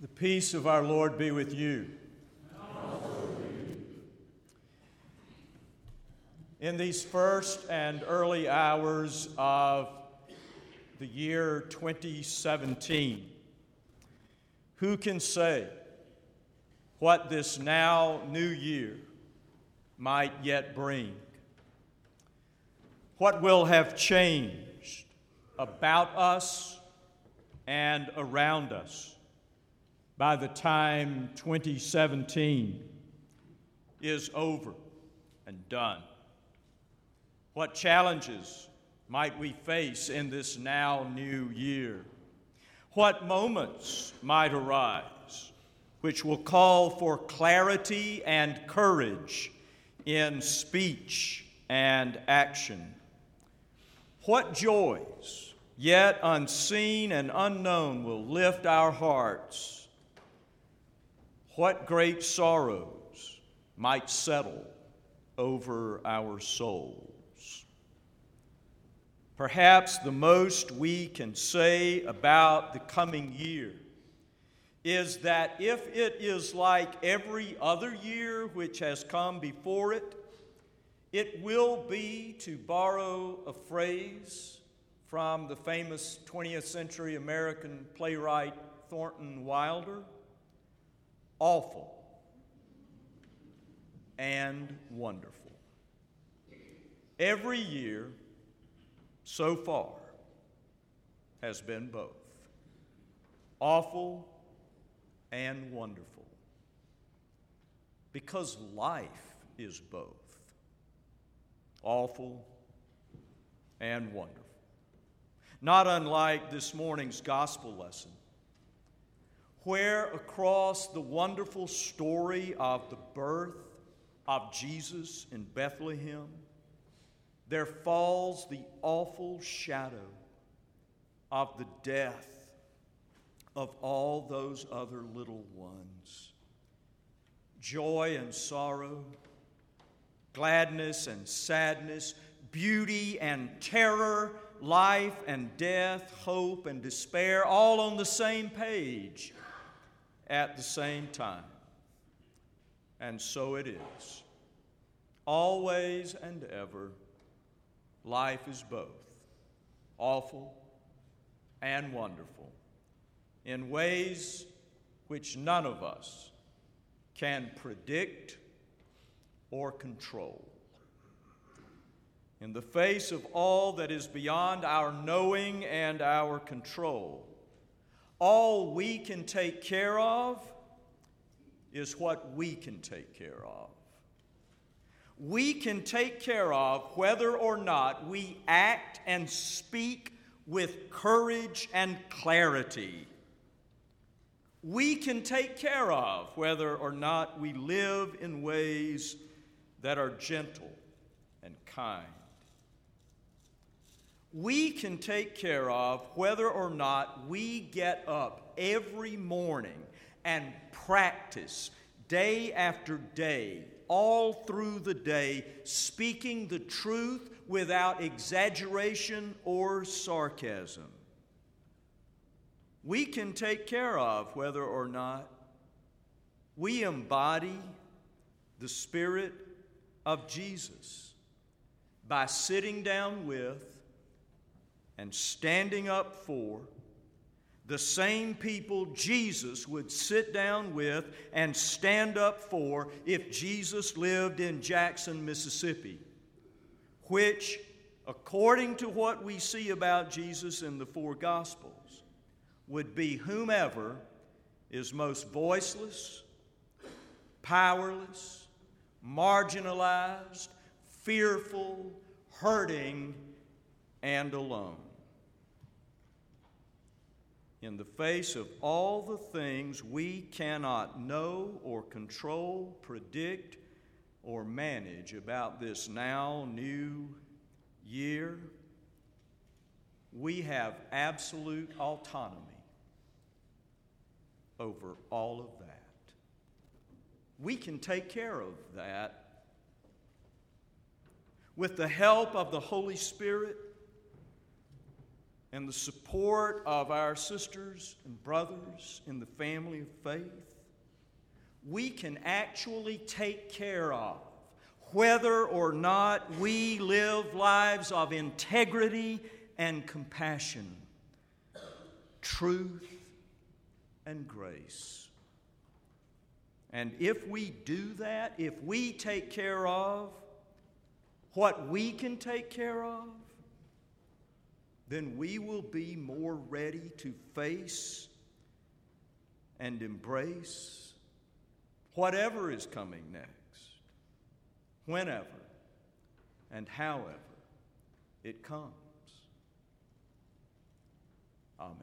The peace of our Lord be with you. In these first and early hours of the year 2017, who can say what this now new year might yet bring? What will have changed about us and around us? By the time 2017 is over and done? What challenges might we face in this now new year? What moments might arise which will call for clarity and courage in speech and action? What joys, yet unseen and unknown, will lift our hearts? What great sorrows might settle over our souls? Perhaps the most we can say about the coming year is that if it is like every other year which has come before it, it will be, to borrow a phrase from the famous 20th century American playwright Thornton Wilder awful and wonderful. Every year so far has been both awful and wonderful because life is both awful and wonderful. Not unlike this morning's gospel lesson where across the wonderful story of the birth of Jesus in Bethlehem, there falls the awful shadow of the death of all those other little ones. Joy and sorrow, gladness and sadness, beauty and terror, life and death, hope and despair, all on the same page at the same time. And so it is. Always and ever, life is both awful and wonderful in ways which none of us can predict or control. In the face of all that is beyond our knowing and our control, all we can take care of is what we can take care of. We can take care of whether or not we act and speak with courage and clarity. We can take care of whether or not we live in ways that are gentle and kind we can take care of whether or not we get up every morning and practice day after day, all through the day, speaking the truth without exaggeration or sarcasm. We can take care of whether or not we embody the Spirit of Jesus by sitting down with and standing up for the same people Jesus would sit down with and stand up for if Jesus lived in Jackson, Mississippi, which, according to what we see about Jesus in the four Gospels, would be whomever is most voiceless, powerless, marginalized, fearful, hurting, and alone in the face of all the things we cannot know or control, predict, or manage about this now new year, we have absolute autonomy over all of that. We can take care of that with the help of the Holy Spirit and the support of our sisters and brothers in the family of faith, we can actually take care of whether or not we live lives of integrity and compassion, truth and grace. And if we do that, if we take care of what we can take care of, then we will be more ready to face and embrace whatever is coming next, whenever and however it comes. Amen.